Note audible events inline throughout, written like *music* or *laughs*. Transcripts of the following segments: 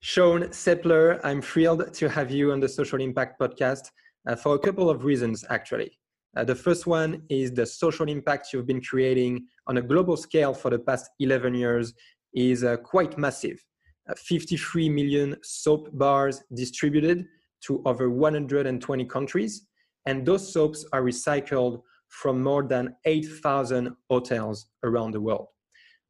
Shawn Seipler, I'm thrilled to have you on the Social Impact podcast uh, for a couple of reasons, actually. Uh, the first one is the social impact you've been creating on a global scale for the past 11 years is uh, quite massive. Uh, 53 million soap bars distributed to over 120 countries, and those soaps are recycled from more than 8,000 hotels around the world.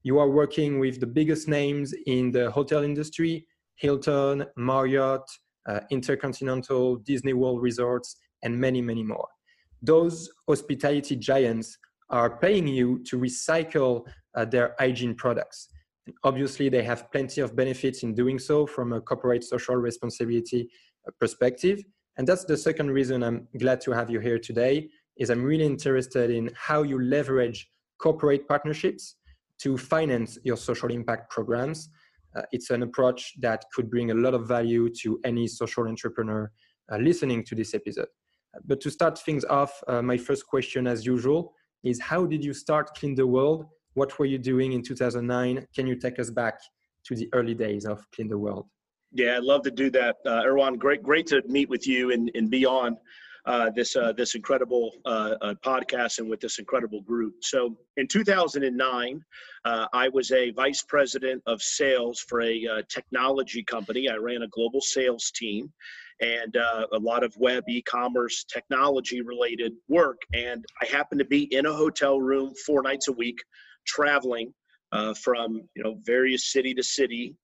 You are working with the biggest names in the hotel industry Hilton, Marriott, uh, Intercontinental, Disney World Resorts, and many, many more those hospitality giants are paying you to recycle uh, their hygiene products. Obviously, they have plenty of benefits in doing so from a corporate social responsibility uh, perspective. And that's the second reason I'm glad to have you here today is I'm really interested in how you leverage corporate partnerships to finance your social impact programs. Uh, it's an approach that could bring a lot of value to any social entrepreneur uh, listening to this episode. But to start things off, uh, my first question, as usual, is how did you start Clean the World? What were you doing in 2009? Can you take us back to the early days of Clean the World? Yeah, I'd love to do that, uh, Erwan. Great, great to meet with you and, and be on uh, this uh, this incredible uh, uh, podcast and with this incredible group. So, in 2009, uh, I was a vice president of sales for a technology company. I ran a global sales team, and uh, a lot of web e-commerce technology related work and i happened to be in a hotel room four nights a week traveling uh, from you know various city to city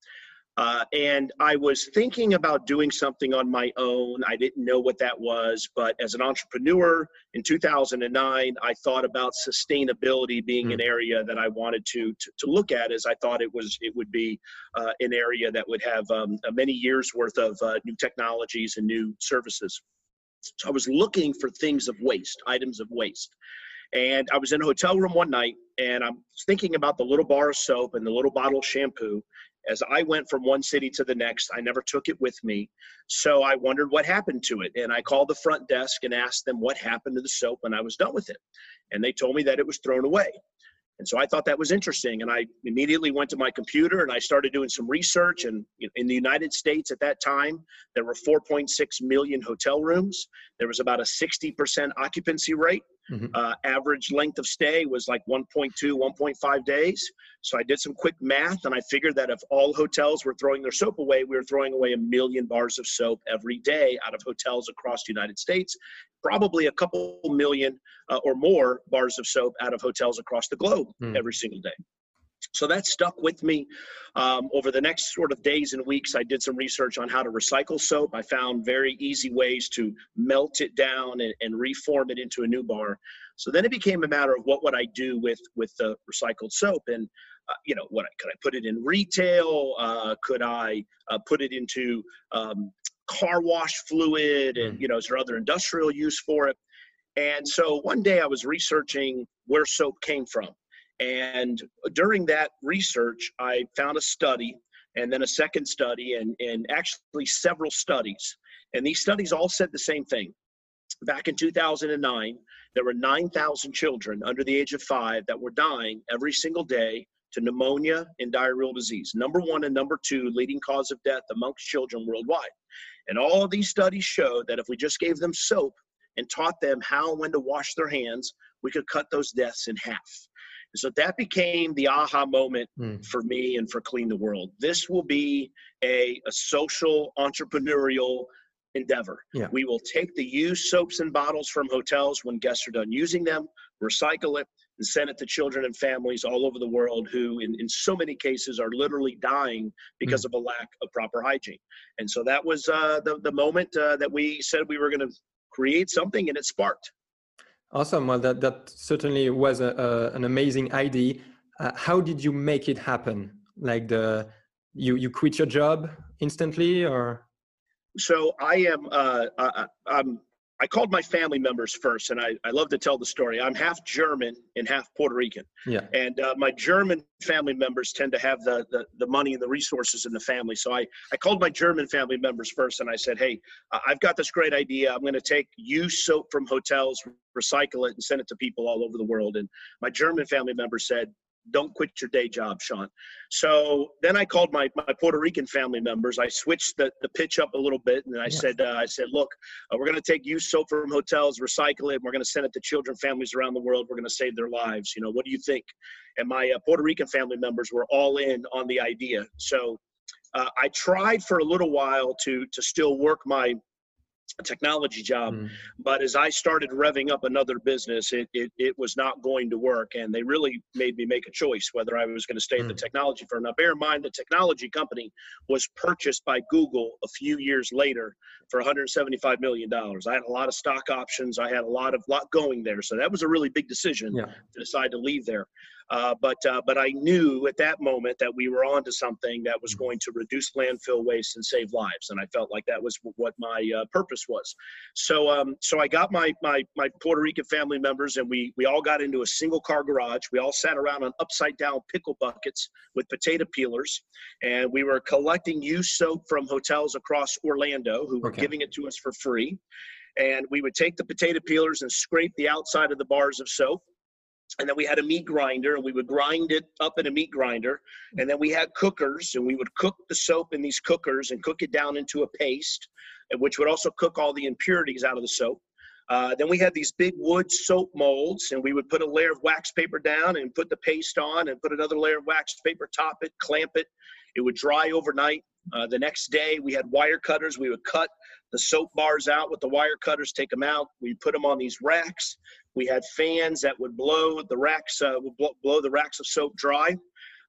uh, and I was thinking about doing something on my own. I didn't know what that was, but as an entrepreneur in 2009, I thought about sustainability being mm. an area that I wanted to, to, to look at, as I thought it was it would be uh, an area that would have um, many years worth of uh, new technologies and new services. So I was looking for things of waste, items of waste. And I was in a hotel room one night and I'm thinking about the little bar of soap and the little bottle of shampoo as I went from one city to the next, I never took it with me. So I wondered what happened to it. And I called the front desk and asked them what happened to the soap when I was done with it. And they told me that it was thrown away. And so I thought that was interesting. And I immediately went to my computer and I started doing some research. And in the United States at that time, there were 4.6 million hotel rooms. There was about a 60% occupancy rate. Mm-hmm. Uh, average length of stay was like 1.2, 1.5 days. So I did some quick math and I figured that if all hotels were throwing their soap away, we were throwing away a million bars of soap every day out of hotels across the United States, probably a couple million uh, or more bars of soap out of hotels across the globe mm. every single day. So that stuck with me. Um, over the next sort of days and weeks, I did some research on how to recycle soap. I found very easy ways to melt it down and, and reform it into a new bar. So then it became a matter of what would I do with with the recycled soap, and uh, you know, what could I put it in retail? Uh, could I uh, put it into um, car wash fluid? And hmm. you know, is there other industrial use for it? And so one day I was researching where soap came from and during that research, I found a study and then a second study and, and actually several studies. And these studies all said the same thing. Back in 2009, there were 9,000 children under the age of five that were dying every single day to pneumonia and diarrheal disease. Number one and number two leading cause of death amongst children worldwide. And all of these studies show that if we just gave them soap and taught them how and when to wash their hands, we could cut those deaths in half. So that became the aha moment mm. for me and for Clean the World. This will be a, a social entrepreneurial endeavor. Yeah. We will take the used soaps and bottles from hotels when guests are done using them, recycle it, and send it to children and families all over the world who, in, in so many cases, are literally dying because mm. of a lack of proper hygiene. And so that was uh, the, the moment uh, that we said we were going to create something, and it sparked. Awesome. Well, that, that certainly was a, a, an amazing idea. Uh, how did you make it happen? Like the you you quit your job instantly, or? So I am. Uh, I, I'm I called my family members first, and I, I love to tell the story. I'm half German and half Puerto Rican. Yeah. And uh, my German family members tend to have the, the, the money and the resources in the family. So I, I called my German family members first, and I said, hey, I've got this great idea. I'm going to take used soap from hotels, recycle it, and send it to people all over the world. And my German family members said, don't quit your day job, Shawn. So then I called my, my Puerto Rican family members. I switched the, the pitch up a little bit, and I yeah. said, uh, I said, look, uh, we're going to take used soap from hotels, recycle it, and we're going to send it to children, families around the world. We're going to save their lives. You know, what do you think? And my uh, Puerto Rican family members were all in on the idea. So uh, I tried for a little while to to still work my technology job. Mm. But as I started revving up another business, it, it, it, was not going to work. And they really made me make a choice whether I was going to stay mm. at the mm. technology firm. Now, bear in mind, the technology company was purchased by Google a few years later for $175 million. I had a lot of stock options. I had a lot of lot going there. So that was a really big decision yeah. to decide to leave there. Uh, but uh, but I knew at that moment that we were onto something that was going to reduce landfill waste and save lives, and I felt like that was what my uh, purpose was. So um, so I got my my my Puerto Rican family members, and we we all got into a single car garage. We all sat around on upside down pickle buckets with potato peelers, and we were collecting used soap from hotels across Orlando who were okay. giving it to us for free. And we would take the potato peelers and scrape the outside of the bars of soap and then we had a meat grinder and we would grind it up in a meat grinder. And then we had cookers and we would cook the soap in these cookers and cook it down into a paste which would also cook all the impurities out of the soap. Uh, then we had these big wood soap molds and we would put a layer of wax paper down and put the paste on and put another layer of wax paper top it clamp it. It would dry overnight. Uh, the next day we had wire cutters. We would cut the soap bars out with the wire cutters take them out. We put them on these racks we had fans that would blow the racks, uh, would blow, blow the racks of soap dry.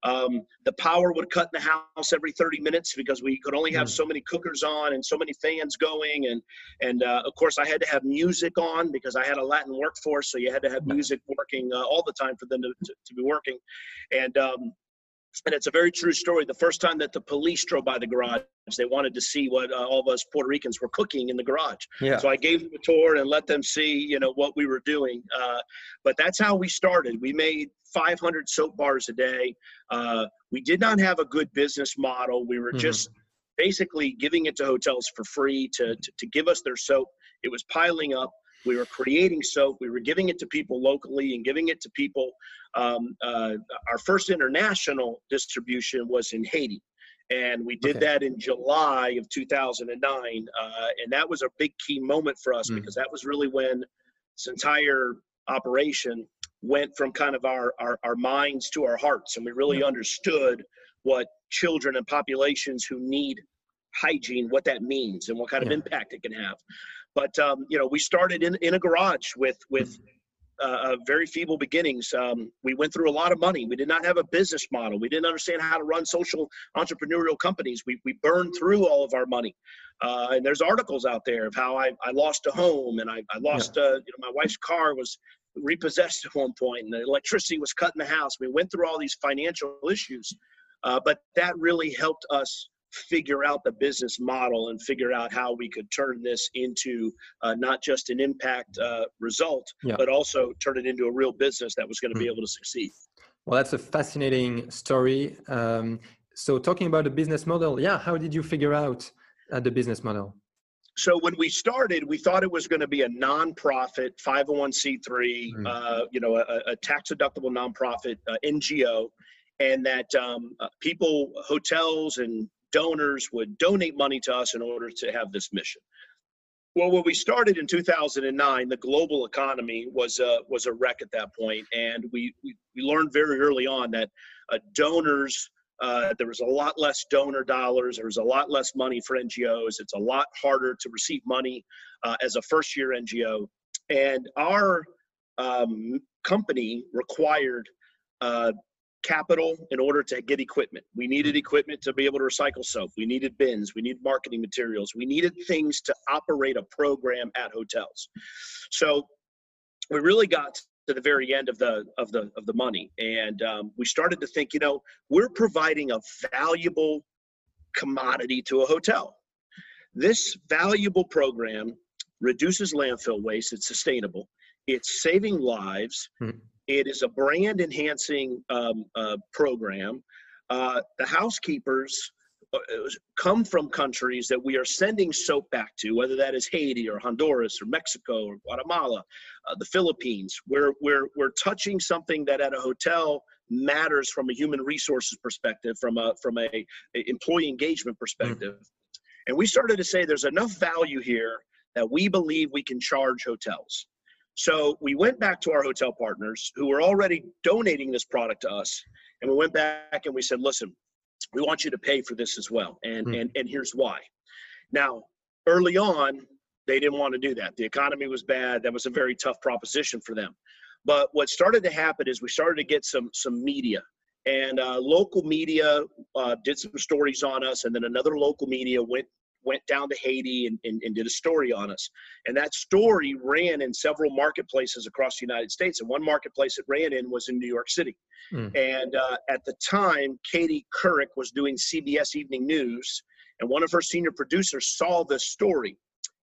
Um, the power would cut in the house every 30 minutes because we could only have mm. so many cookers on and so many fans going. And, and uh, of course, I had to have music on because I had a Latin workforce. So you had to have music working uh, all the time for them to, to, to be working. And um, and it's a very true story. The first time that the police drove by the garage, they wanted to see what uh, all of us Puerto Ricans were cooking in the garage. Yeah. So I gave them a tour and let them see, you know, what we were doing. Uh, but that's how we started. We made 500 soap bars a day. Uh, we did not have a good business model. We were mm-hmm. just basically giving it to hotels for free to, to, to give us their soap. It was piling up. We were creating soap. We were giving it to people locally and giving it to people. Um, uh, our first international distribution was in Haiti. And we did okay. that in July of 2009. Uh, and that was a big key moment for us mm. because that was really when this entire operation went from kind of our, our, our minds to our hearts. And we really yeah. understood what children and populations who need hygiene, what that means and what kind yeah. of impact it can have. But um, you know, we started in, in a garage with with uh, uh, very feeble beginnings. Um, we went through a lot of money. We did not have a business model. We didn't understand how to run social entrepreneurial companies. We, we burned through all of our money. Uh, and there's articles out there of how I, I lost a home and I, I lost, yeah. uh, you know, my wife's car was repossessed at one point and the electricity was cut in the house. We went through all these financial issues. Uh, but that really helped us figure out the business model and figure out how we could turn this into uh, not just an impact uh, result, yeah. but also turn it into a real business that was going to mm-hmm. be able to succeed. Well, that's a fascinating story. Um, so, talking about the business model, yeah, how did you figure out uh, the business model? So when we started, we thought it was going to be a nonprofit, 501c3, mm-hmm. uh, you know, a, a tax deductible nonprofit uh, NGO, and that um, uh, people, hotels, and donors would donate money to us in order to have this mission. Well, when we started in 2009, the global economy was a, was a wreck at that point, and we, we, we learned very early on that uh, donors uh, there was a lot less donor dollars. There was a lot less money for NGOs. It's a lot harder to receive money uh, as a first year NGO. And our um, company required uh, capital in order to get equipment. We needed equipment to be able to recycle soap. We needed bins. We needed marketing materials. We needed things to operate a program at hotels. So we really got to the very end of the of the of the money, and um, we started to think, you know, we're providing a valuable commodity to a hotel. This valuable program reduces landfill waste. It's sustainable. It's saving lives. Mm-hmm it is a brand enhancing um, uh, program. Uh, the housekeepers uh, come from countries that we are sending soap back to, whether that is Haiti or Honduras or Mexico or Guatemala, uh, the Philippines. We're, we're, we're touching something that at a hotel matters from a human resources perspective, from a from a, a employee engagement perspective. Mm. And we started to say there's enough value here that we believe we can charge hotels. So we went back to our hotel partners who were already donating this product to us, and we went back and we said, listen, we want you to pay for this as well, and mm. and and here's why. Now, early on, they didn't want to do that. The economy was bad. That was a very tough proposition for them. But what started to happen is we started to get some some media, and uh, local media uh, did some stories on us, and then another local media went went down to Haiti and, and, and, did a story on us. And that story ran in several marketplaces across the United States. And one marketplace it ran in was in New York City. Mm. And uh, at the time, Katie Couric was doing CBS Evening News, and one of her senior producers saw this story.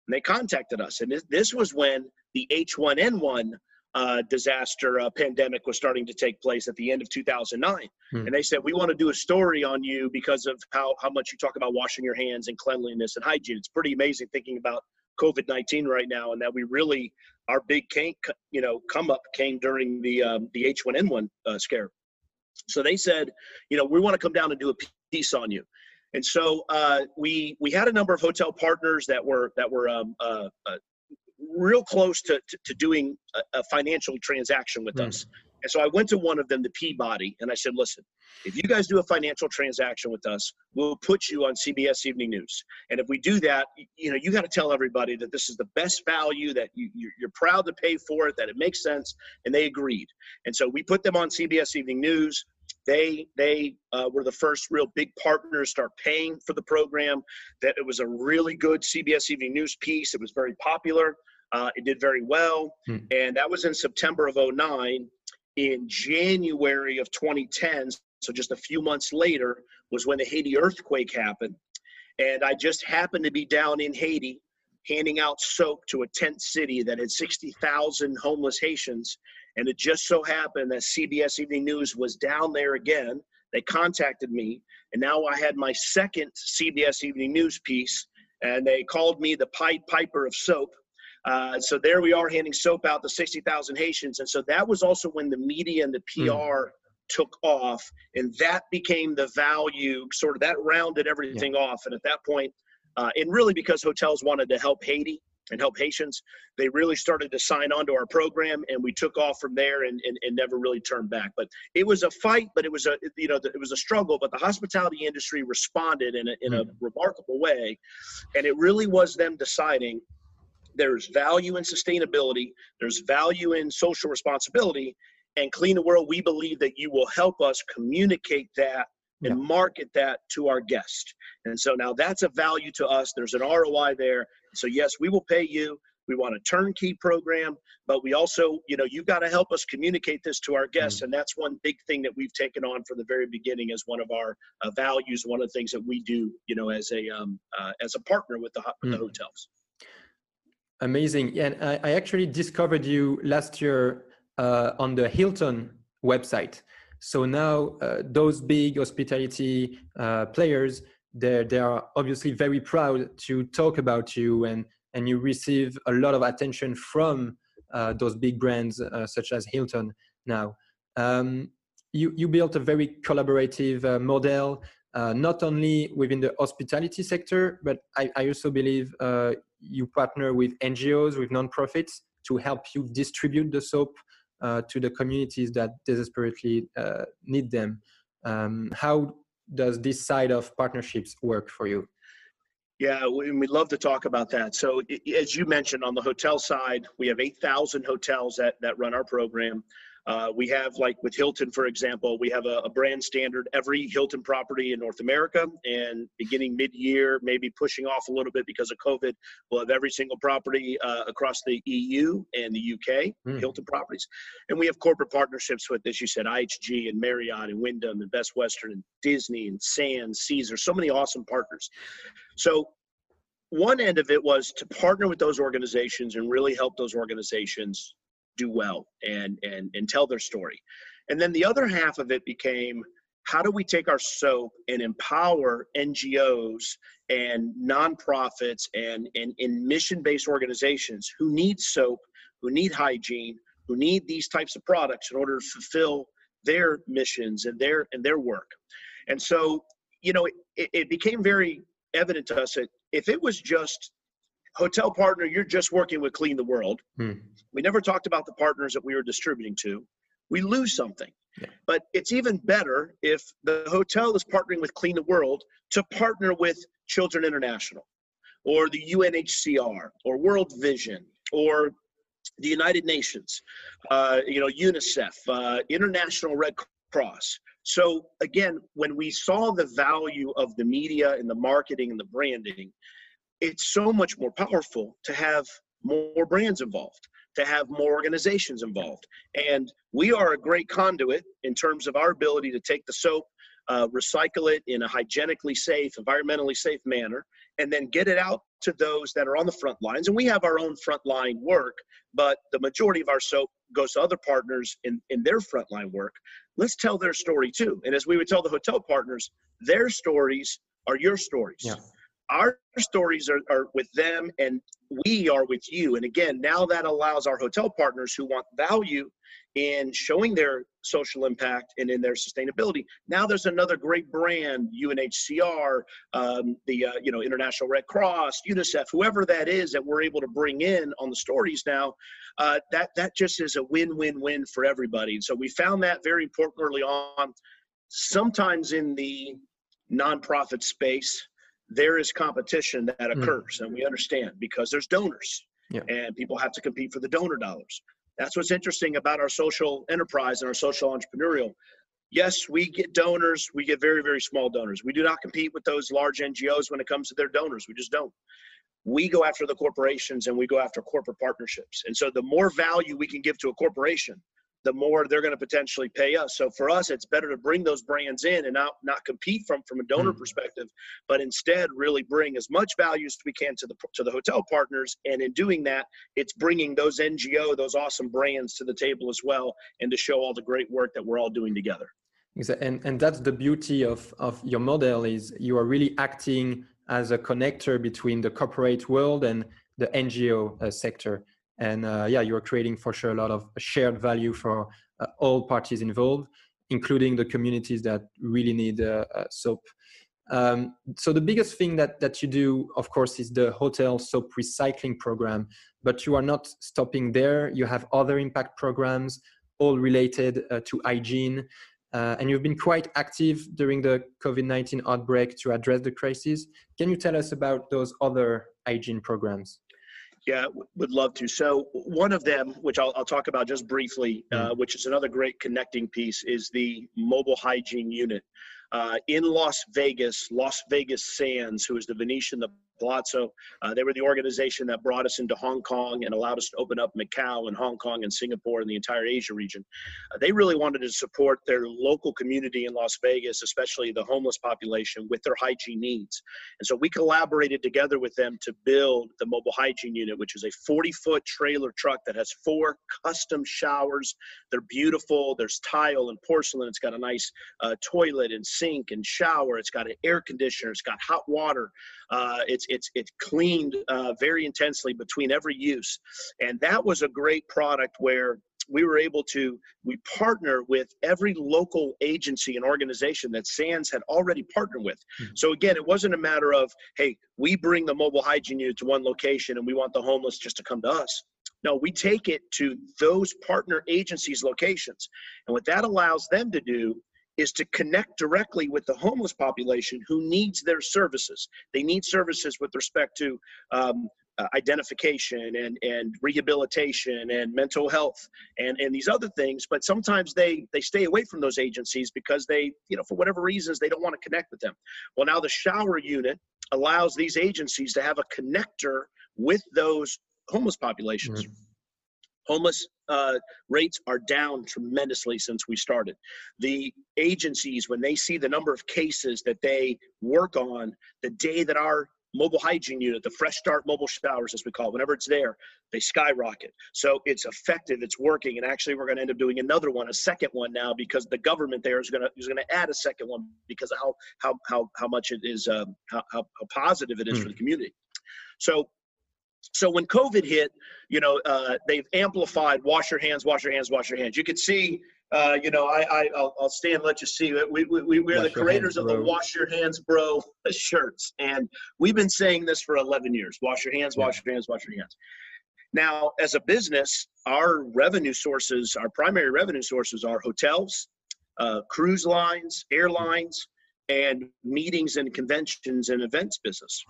And they contacted us. And this, this was when the H1N1 uh, disaster uh, pandemic was starting to take place at the end of 2009. Hmm. And they said, We want to do a story on you because of how, how much you talk about washing your hands and cleanliness and hygiene. It's pretty amazing thinking about COVID 19 right now and that we really, our big came, you know, come up came during the, um, the H1N1 uh, scare. So they said, You know, we want to come down and do a piece on you. And so uh, we we had a number of hotel partners that were that were um, uh, uh, real close to, to, to doing a, a, financial transaction with mm. us. And so I went to one of them, the Peabody, and I said, listen, if you guys do a financial transaction with us, we'll put you on CBS Evening News. And if we do that, you know, you got to tell everybody that this is the best value, that you, you're proud to pay for it, that it makes sense. And they agreed. And so we put them on CBS Evening News. They they uh, were the first real big partners to start paying for the program. That it was a really good CBS Evening News piece. It was very popular. Uh, it did very well. Hmm. And that was in September of 09. In January of 2010, so just a few months later, was when the Haiti earthquake happened. And I just happened to be down in Haiti handing out soap to a tent city that had 60,000 homeless Haitians. And it just so happened that CBS Evening News was down there again. They contacted me, and now I had my second CBS Evening News piece, and they called me the Pied Piper of soap. Uh, so there we are handing soap out to 60,000 Haitians. And so that was also when the media and the PR mm. took off. And that became the value, sort of that rounded everything yeah. off. And at that point, uh, and really because hotels wanted to help Haiti and help Haitians, they really started to sign on to our program, and we took off from there and, and, and, never really turned back. But it was a fight, but it was a you know it was a struggle. But the hospitality industry responded in a, in a mm. remarkable way, and it really was them deciding there's value in sustainability, there's value in social responsibility, and Clean the World, we believe that you will help us communicate that and yeah. market that to our guest. And so now that's a value to us. There's an ROI there. So yes, we will pay you. We want a turnkey program, but we also, you know, you've got to help us communicate this to our guests. Mm-hmm. And that's one big thing that we've taken on from the very beginning as one of our uh, values, one of the things that we do, you know, as a um, uh, as a partner with the, with mm-hmm. the hotels. Amazing. And I, I actually discovered you last year uh, on the Hilton website. So now uh, those big hospitality uh, players, they they are obviously very proud to talk about you, and and you receive a lot of attention from uh, those big brands uh, such as Hilton. Now, um, you you built a very collaborative uh, not only within the hospitality sector, but I, I also believe you partner with NGOs, with nonprofits to help you distribute the soap uh, to the communities that desperately uh, need them. Um, how does this side of partnerships work for you? Yeah, we, we love to talk about that. So, as you mentioned, on the hotel side, we have 8,000 hotels that, that run our program. Uh, we have, like with Hilton, for example, we have a, a, brand standard every Hilton property in North America. And beginning mid year, maybe pushing off a little bit because of COVID, we'll have every single property uh, across the EU and the UK, mm. Hilton properties. And we have corporate partnerships with, as you said, IHG and Marriott and Wyndham and Best Western and Disney and Sands, Caesar, so many awesome partners. So one end of it was to partner with those organizations and really help those organizations do well and and and tell their story and then the other half of it became how do we take our soap and empower ngos and nonprofits and and, and mission-based organizations who need soap who need hygiene who need these types of products in order to fulfill their missions and their and their work. And so, you know, it, it became very evident to us that if it was just hotel partner, you're just working with Clean the World. Hmm. We never talked about the partners that we were distributing to. We lose something. Yeah. But it's even better if the hotel is partnering with Clean the World to partner with Children International or the UNHCR or World Vision or the United Nations, uh, you know, UNICEF, uh, International Red Cross. So again, when we saw the value of the media and the marketing and the branding, it's so much more powerful to have more brands involved, to have more organizations involved. And we are a great conduit in terms of our ability to take the soap, uh, recycle it in a hygienically safe, environmentally safe manner, and then get it out to those that are on the front lines. And we have our own frontline work, but the majority of our soap goes to other partners in, in their frontline work. Let's tell their story too. And as we would tell the hotel partners, their stories are your stories. Yeah our stories are, are with them and we are with you. And again, now that allows our hotel partners who want value in showing their social impact and in their sustainability. Now there's another great brand, UNHCR, um, the uh, you know International Red Cross, UNICEF, whoever that is that we're able to bring in on the stories now. Uh, that that just is a win-win-win for everybody. And so we found that very important early on. Sometimes in the nonprofit space, there is competition that hmm. occurs, mm. and we understand because there's donors, yeah. and people have to compete for the donor dollars. That's what's interesting about our social enterprise and our social entrepreneurial. Yes, we get donors. We get very, very small donors. We do not compete with those large NGOs when it comes to their donors. We just don't. We go after the corporations and we go after corporate partnerships. And so the more value we can give to a corporation, the more they're going to potentially pay us. So for us, it's better to bring those brands in and not not compete from from a donor mm. perspective, but instead really bring as much value as we can to the to the hotel partners. And in doing that, it's bringing those NGO, those awesome brands to the table as well, and to show all the great work that we're all doing together. Exactly. And and that's the beauty of of your model is you are really acting as a connector between the corporate world and the NGO uh, sector and uh, yeah you're creating for sure a lot of shared value for uh, all parties involved including the communities that really need uh, uh, soap. Um, so the biggest thing that that you do of course is the hotel soap recycling program but you are not stopping there. You have other impact programs all related uh, to hygiene uh, and you've been quite active during the covid-19 outbreak to address the crisis. Can you tell us about those other hygiene programs yeah, would love to. So one of them, which I'll, I'll talk about just briefly, uh, mm. which is another great connecting piece, is the mobile hygiene unit. Uh, in Las Vegas, Las Vegas Sands, who is the Venetian, the Palazzo. Uh, they were the organization that brought us into Hong Kong and allowed us to open up Macau and Hong Kong and Singapore and the entire Asia region. Uh, they really wanted to support their local community in Las Vegas, especially the homeless population, with their hygiene needs. And so we collaborated together with them to build the mobile hygiene unit, which is a 40 foot trailer truck that has four custom showers. They're beautiful. There's tile and porcelain. It's got a nice uh, toilet and sink and shower. It's got an air conditioner. It's got hot water. Uh, it's it's it's cleaned uh, very intensely between every use, and that was a great product where we were able to we partner with every local agency and organization that sands had already partnered with. Mm-hmm. so again it wasn't a matter of hey we bring the mobile hygiene unit to one location and we want the homeless just to come to us. No we take it to those partner agencies locations. And what that allows them to do is to connect directly with the homeless population who needs their services. They need services with respect to um, uh, identification and, and rehabilitation and mental health and, and these other things but sometimes they they stay away from those agencies because they you know for whatever reasons they don't want to connect with them. Well now the shower unit allows these agencies to have a connector with those homeless populations. Mm-hmm homeless uh, rates are down tremendously since we started. The agencies, when they see the number of cases that they work on the day that our mobile hygiene unit, the Fresh Start mobile showers, as we call it, whenever it's there, they skyrocket. So it's effective, it's working, and actually we're going to end up doing another one, a second one now, because the government there is going to is going to add a second one because of how how how how much it is um, how, how, how positive it is mm. for the community. So so when COVID hit, you know, uh, they've amplified wash your hands, wash your hands, wash your hands. You can see Uh, you know, I, I I'll, I'll stay and let you see. We we, we are the creators hands, of the "Wash Your Hands, Bro" *laughs* shirts, and we've been saying this for 11 years: "Wash your hands, wash your hands, wash your hands." Now, as a business, our revenue sources, our primary revenue sources, are hotels, uh, cruise lines, airlines, and meetings and conventions and events business.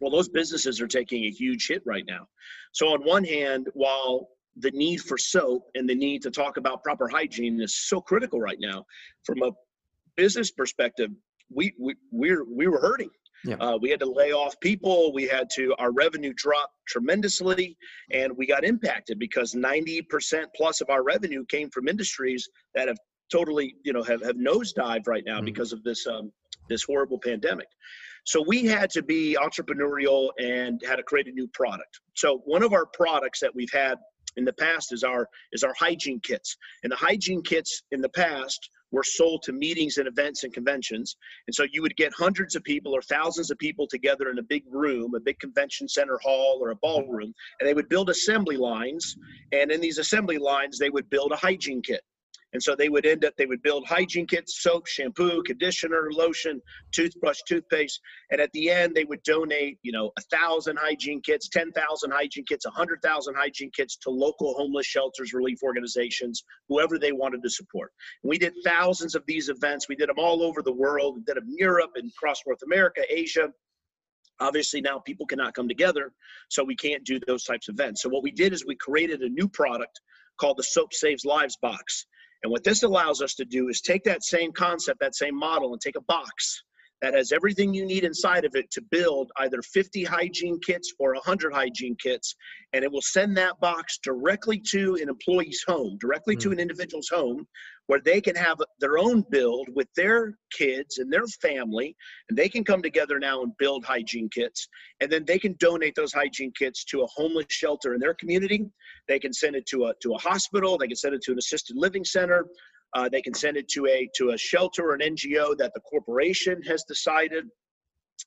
Well, those businesses are taking a huge hit right now. So, on one hand, while the need for soap and the need to talk about proper hygiene is so critical right now, from a business perspective, we we we're, we were hurting. Yeah. Uh, we had to lay off people. We had to, our revenue dropped tremendously, and we got impacted because 90% plus of our revenue came from industries that have totally, you know, have, have nosedived right now mm-hmm. because of this um, this horrible pandemic. So we had to be entrepreneurial and had to create a new product. So one of our products that we've had in the past is our is our hygiene kits. And the hygiene kits in the past were sold to meetings and events and conventions. And so you would get hundreds of people or thousands of people together in a big room, a big convention center hall or a ballroom, and they would build assembly lines. And in these assembly lines, they would build a hygiene kit. And so they would end up, they would build hygiene kits, soap, shampoo, conditioner, lotion, toothbrush, toothpaste. And at the end, they would donate, you know, a thousand hygiene kits, 10,000 hygiene kits, a 100,000 hygiene kits to local homeless shelters, relief organizations, whoever they wanted to support. And we did thousands of these events. We did them all over the world. We did them in Europe and across North America, Asia. Obviously, now people cannot come together, so we can't do those types of events. So, what we did is we created a new product called the Soap Saves Lives box. And what this allows us to do is take that same concept, that same model, and take a box that has everything you need inside of it to build either 50 hygiene kits or 100 hygiene kits. And it will send that box directly to an employee's home, directly mm. to an individual's home, where they can have their own build with their kids and their family. And they can come together now and build hygiene kits. And then they can donate those hygiene kits to a homeless shelter in their community. They can send it to a, to a hospital. They can send it to an assisted living center. Uh, they can send it to a to a shelter or an NGO that the corporation has decided.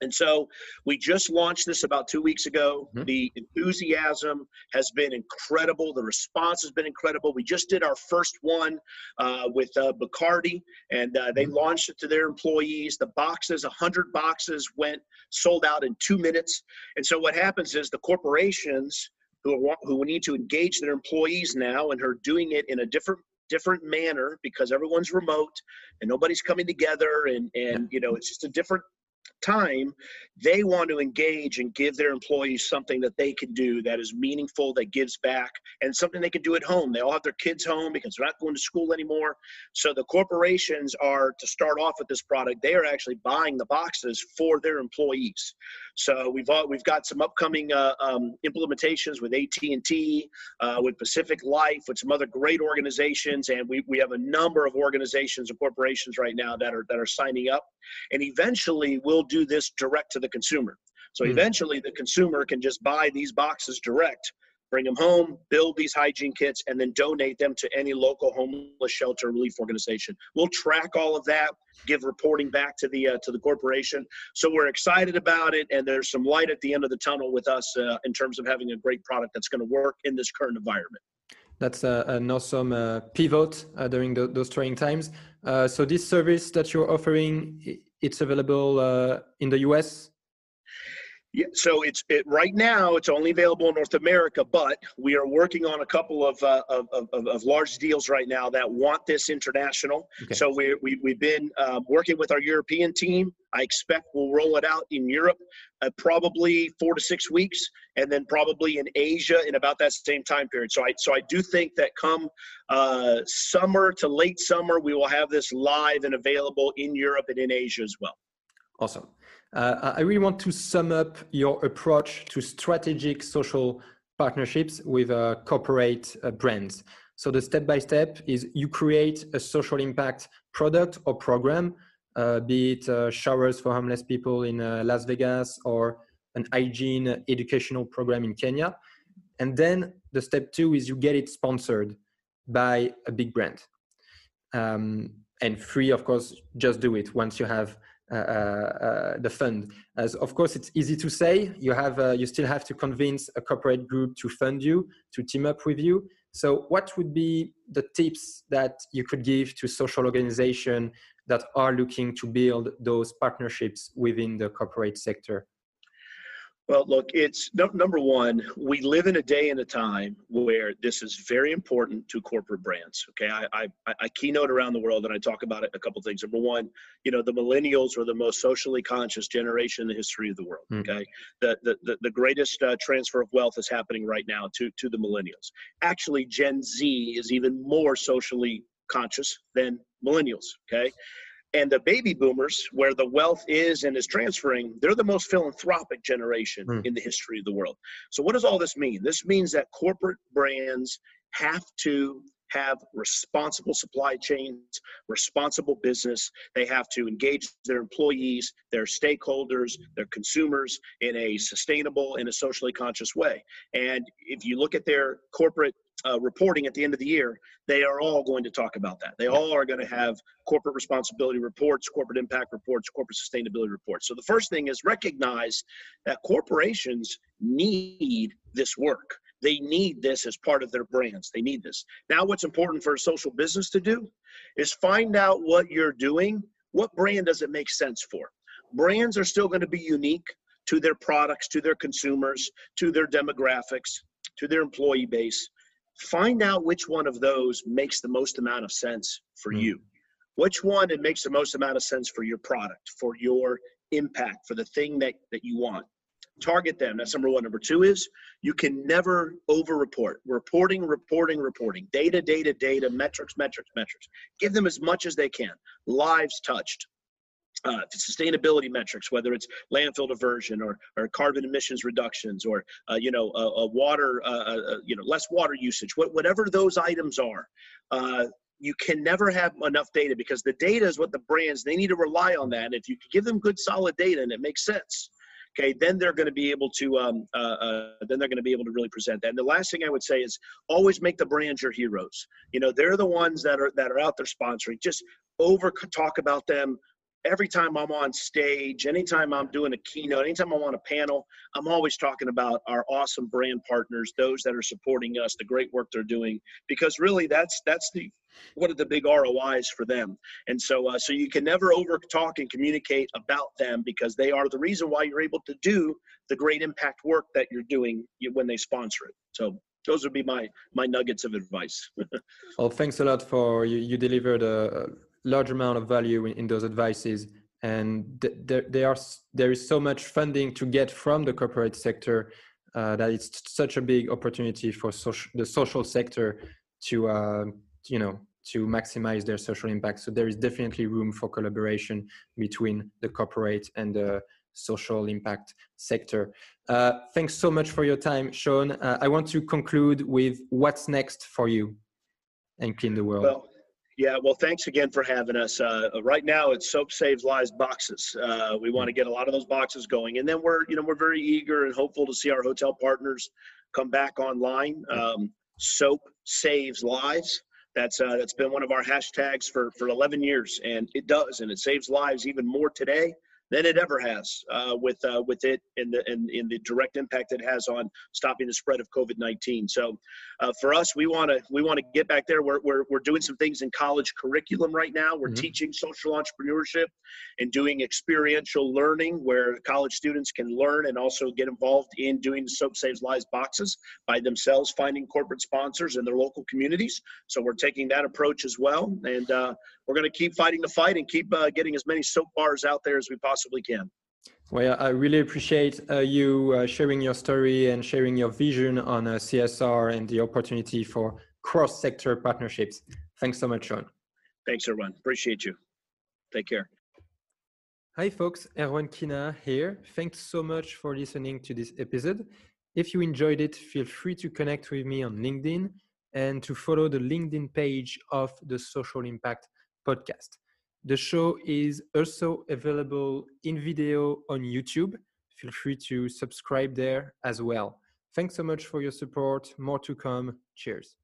And so we just launched this about two weeks ago. Mm-hmm. The enthusiasm has been incredible. The response has been incredible. We just did our first one uh, with uh, Bacardi, and uh, they mm-hmm. launched it to their employees. The boxes, 100 boxes, went sold out in two minutes. And so what happens is the corporations who, are, who need to engage their employees now and are doing it in a different different manner because everyone's remote and nobody's coming together and and you know it's just a different time, they want to engage and give their employees something that they can do that is meaningful, that gives back, and something they can do at home. They all have their kids home because they're not going to school anymore. So the corporations are to start off with this product. They are actually buying the boxes for their employees. So we've all, we've got some upcoming uh, um, implementations with AT and T, uh, with Pacific Life, with some other great organizations, and we, we have a number of organizations and corporations right now that are that are signing up. And eventually, we'll do this direct to the consumer. So mm eventually, the consumer can just buy these boxes direct, bring them home, build these hygiene kits, and then donate them to any local homeless shelter relief organization. We'll track all of that, give reporting back to the uh, to the corporation. So we're excited about it, and there's some light at the end of the tunnel with us uh, in terms of having a great product that's going to work in this current environment. That's a, an awesome uh, pivot uh, during the, those trying times. Uh, so this service that you're offering, it's available uh, in the US yeah, so it's it right now. It's only available in North America, but we are working on a couple of uh, of, of, of, large deals right now that want this international. Okay. So we, we we've been um, working with our European team. I expect we'll roll it out in Europe, uh, probably four to six weeks, and then probably in Asia in about that same time period. So I so I do think that come uh, summer to late summer, we will have this live and available in Europe and in Asia as well. Awesome. Uh, I really want to sum up your approach to strategic social partnerships with uh, corporate uh, brands. So the step by step is you create a social impact product or program, uh, be it uh, showers for homeless people in uh, Las Vegas or an hygiene educational program in Kenya. And then the step two is you get it sponsored by a big brand. Um, and free, of course, just do it once you have Uh, uh, uh, the fund. As of course, it's easy to say. You have uh, you still have to convince a corporate group to fund you, to team up with you. So, what would be the tips that you could give to social organizations that are looking to build those partnerships within the corporate sector? Well, look, it's number one, we live in a day and a time where this is very important to corporate brands. Okay. I, I, I keynote around the world and I talk about it a couple things. Number one, you know, the millennials are the most socially conscious generation in the history of the world. Mm. Okay. The, the, the, the greatest uh, transfer of wealth is happening right now to, to the millennials. Actually, Gen Z is even more socially conscious than millennials. Okay. And the baby boomers, where the wealth is and is transferring, they're the most philanthropic generation mm. in the history of the world. So, what does all this mean? This means that corporate brands have to have responsible supply chains, responsible business. They have to engage their employees, their stakeholders, their consumers in a sustainable and a socially conscious way. And if you look at their corporate uh, reporting at the end of the year, they are all going to talk about that. They all are going to have corporate responsibility reports, corporate impact reports, corporate sustainability reports. So the first thing is recognize that corporations need this work. They need this as part of their brands. They need this. Now, what's important for a social business to do is find out what you're doing. What brand does it make sense for? Brands are still going to be unique to their products, to their consumers, to their demographics, to their employee base find out which one of those makes the most amount of sense for mm-hmm. you. Which one it makes the most amount of sense for your product for your impact for the thing that that you want. Target them. That's number one. Number two is you can never over report reporting reporting reporting. Data data data. Metrics metrics metrics. Give them as much as they can. Lives touched uh, sustainability metrics, whether it's landfill diversion or, or carbon emissions reductions or uh, you know a, a water uh, uh, uh you know less water usage, what, whatever those items are, uh, you can never have enough data because the data is what the brands they need to rely on that. And if you give them good solid data and it makes sense, okay, then they're going to be able to um, then they're going to be able to really present that. And the last thing I would say is always make the brands your heroes. You know they're the ones that are that are out there sponsoring. Just over talk about them every time I'm on stage, anytime I'm doing a keynote, anytime I'm on a panel, I'm always talking about our awesome brand partners, those that are supporting us, the great work they're doing, because really that's that's the what are the big ROIs for them. And so uh, so you can never over talk and communicate about them because they are the reason why you're able to do the great impact work that you're doing when they sponsor it. So those would be my my nuggets of advice. *laughs* well, thanks a lot for you. You delivered a large amount of value in, in those advices and th- there, there are there is so much funding to get from the corporate sector uh, that it's such a big opportunity for social, the social sector to uh, you know to maximize their social impact. So there is definitely room for collaboration between the corporate and the social impact sector. Uh, thanks so much for your time, Shawn. Uh, I want to conclude with what's next for you and Clean the World. Well, yeah, well, thanks again for having us. Uh, right now, it's Soap Saves Lives boxes. Uh, we want to get a lot of those boxes going, and then we're, you know, we're very eager and hopeful to see our hotel partners come back online. Um, Soap Saves Lives. That's uh, that's been one of our hashtags for for 11 years, and it does, and it saves lives even more today than it ever has uh, with uh, with it and the and in the direct impact it has on stopping the spread of COVID-19. So uh, for us, we want to we want to get back there. We're, we're we're doing some things in college curriculum right now. We're mm-hmm. teaching social entrepreneurship and doing experiential learning where college students can learn and also get involved in doing Soap Saves Lives boxes by themselves, finding corporate sponsors in their local communities. So we're taking that approach as well, and uh, we're going to keep fighting the fight and keep uh, getting as many soap bars out there as we possibly can. Well, I really appreciate uh, you uh, sharing your story and sharing your vision on uh, CSR and the opportunity for cross-sector partnerships. Thanks so much, Shawn. Thanks, everyone. Appreciate you. Take care. Hi, folks. Erwan Kina here. Thanks so much for listening to this episode. If you enjoyed it, feel free to connect with me on LinkedIn and to follow the LinkedIn page of the Social Impact podcast. The show is also available in video on YouTube. Feel free to subscribe there as well. Thanks so much for your support. More to come. Cheers.